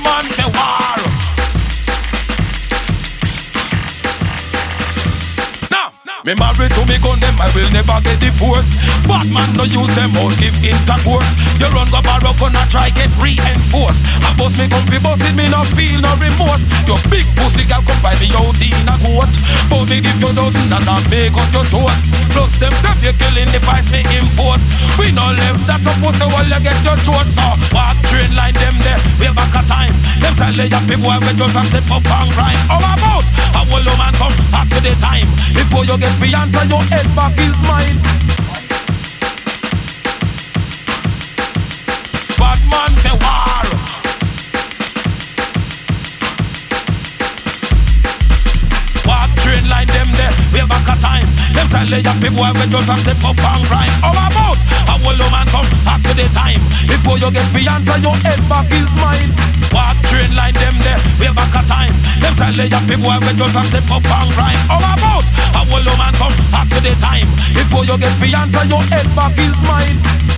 man the war. Nah. Me married to me gun them, I will never get divorced. Batman no use them all give intercourse. You run go borrow gun and try get reinforced. I bust me comfy bust it, me no feel no remorse. Your big pussy girl come by me out in a court. But me give you dozens and I make up your throat. Plus them step you killing the vice me import. We no left that supposed to all you get your throat. So walk train line them there, way back a time. Them tell you happy just step up and come the time before you get beyond your head back is mine. Say war. Train line them there, we back a time. Them we just a step up and grind. How about a whole man come back to the time before you get beyond your head back is mine. Walk train tell you happy boy we just a step up and grind. How about a whole man come to the time before you get beyond your head back is mine.